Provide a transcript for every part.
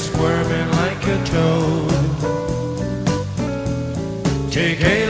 Squirming like a toad. Take a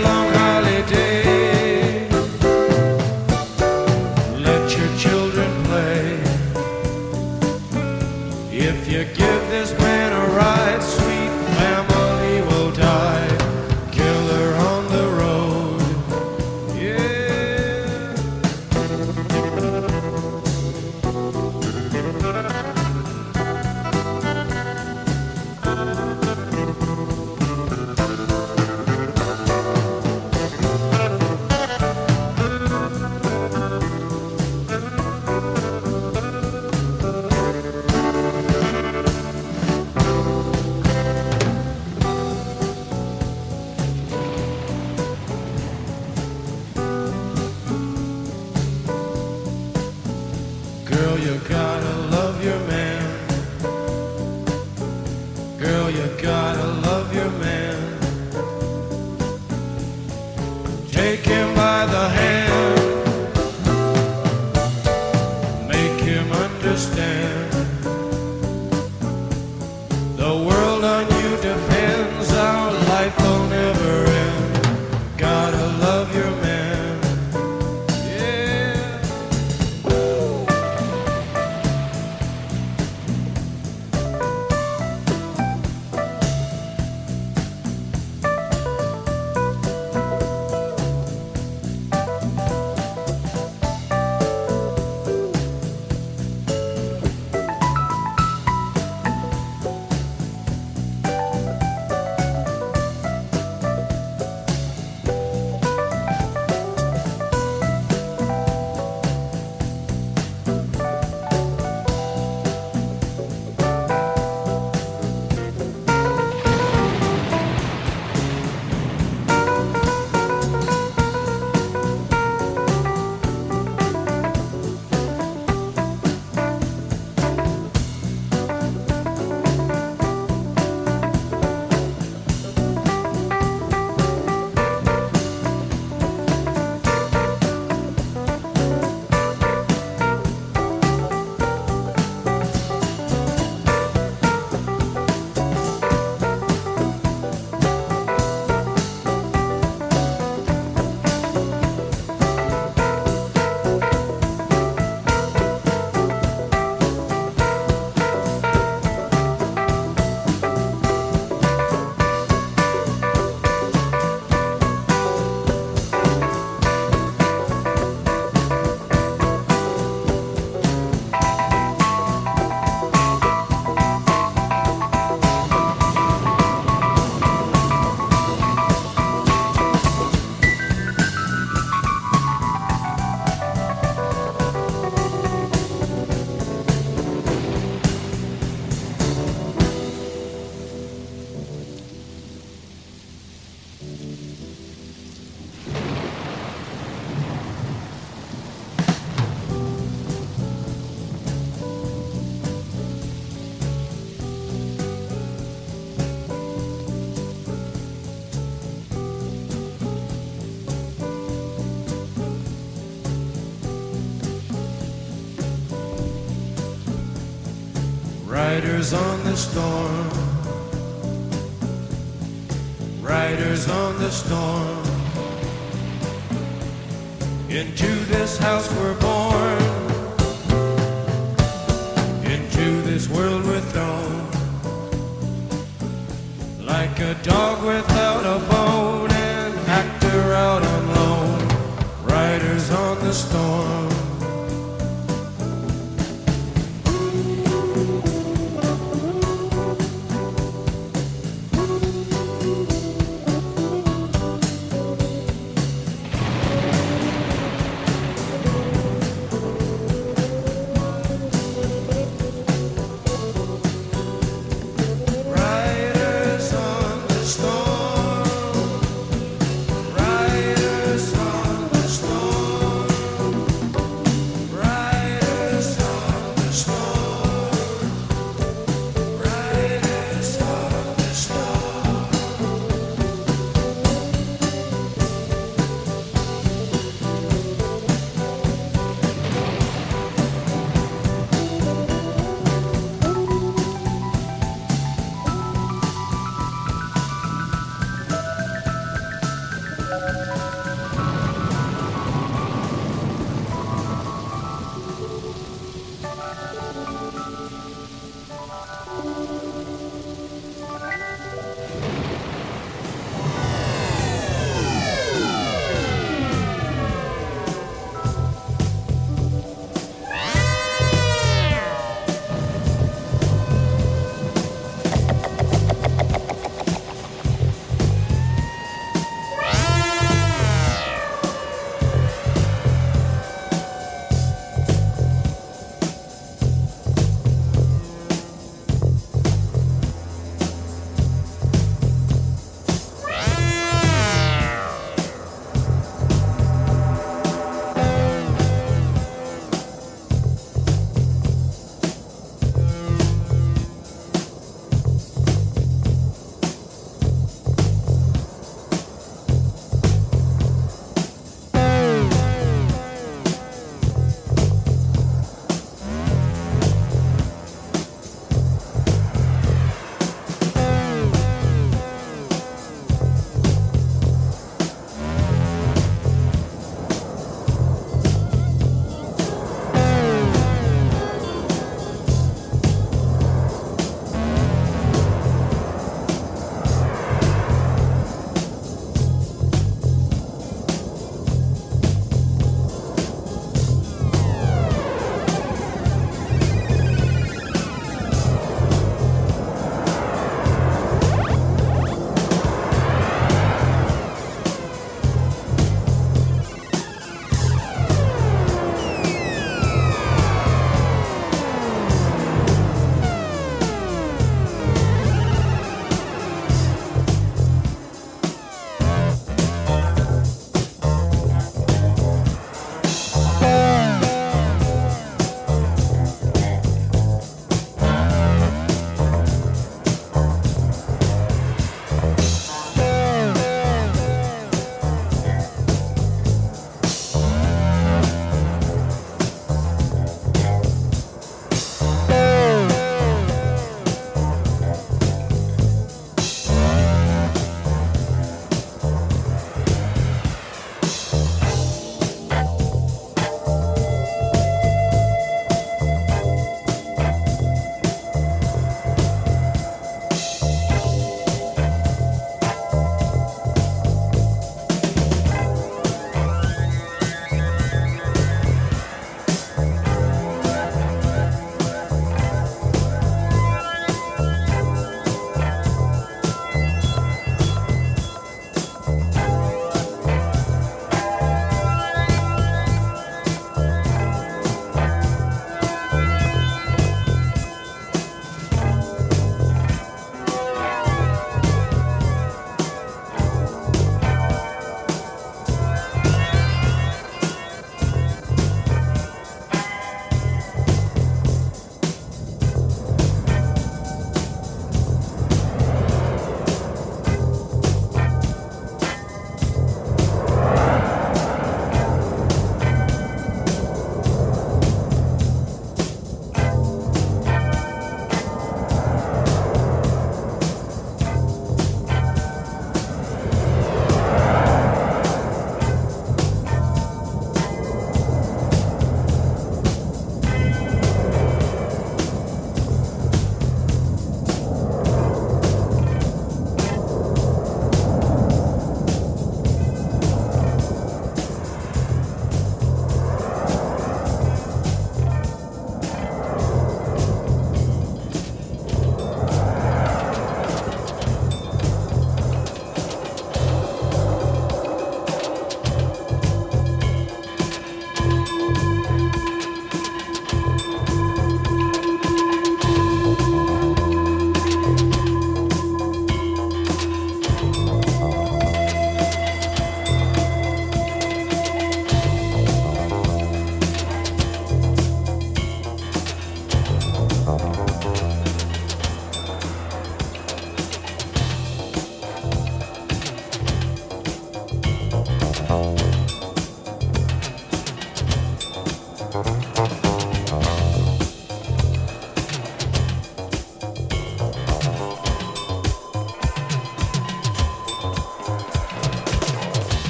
Riders on the storm. Riders on the storm. Into this house we're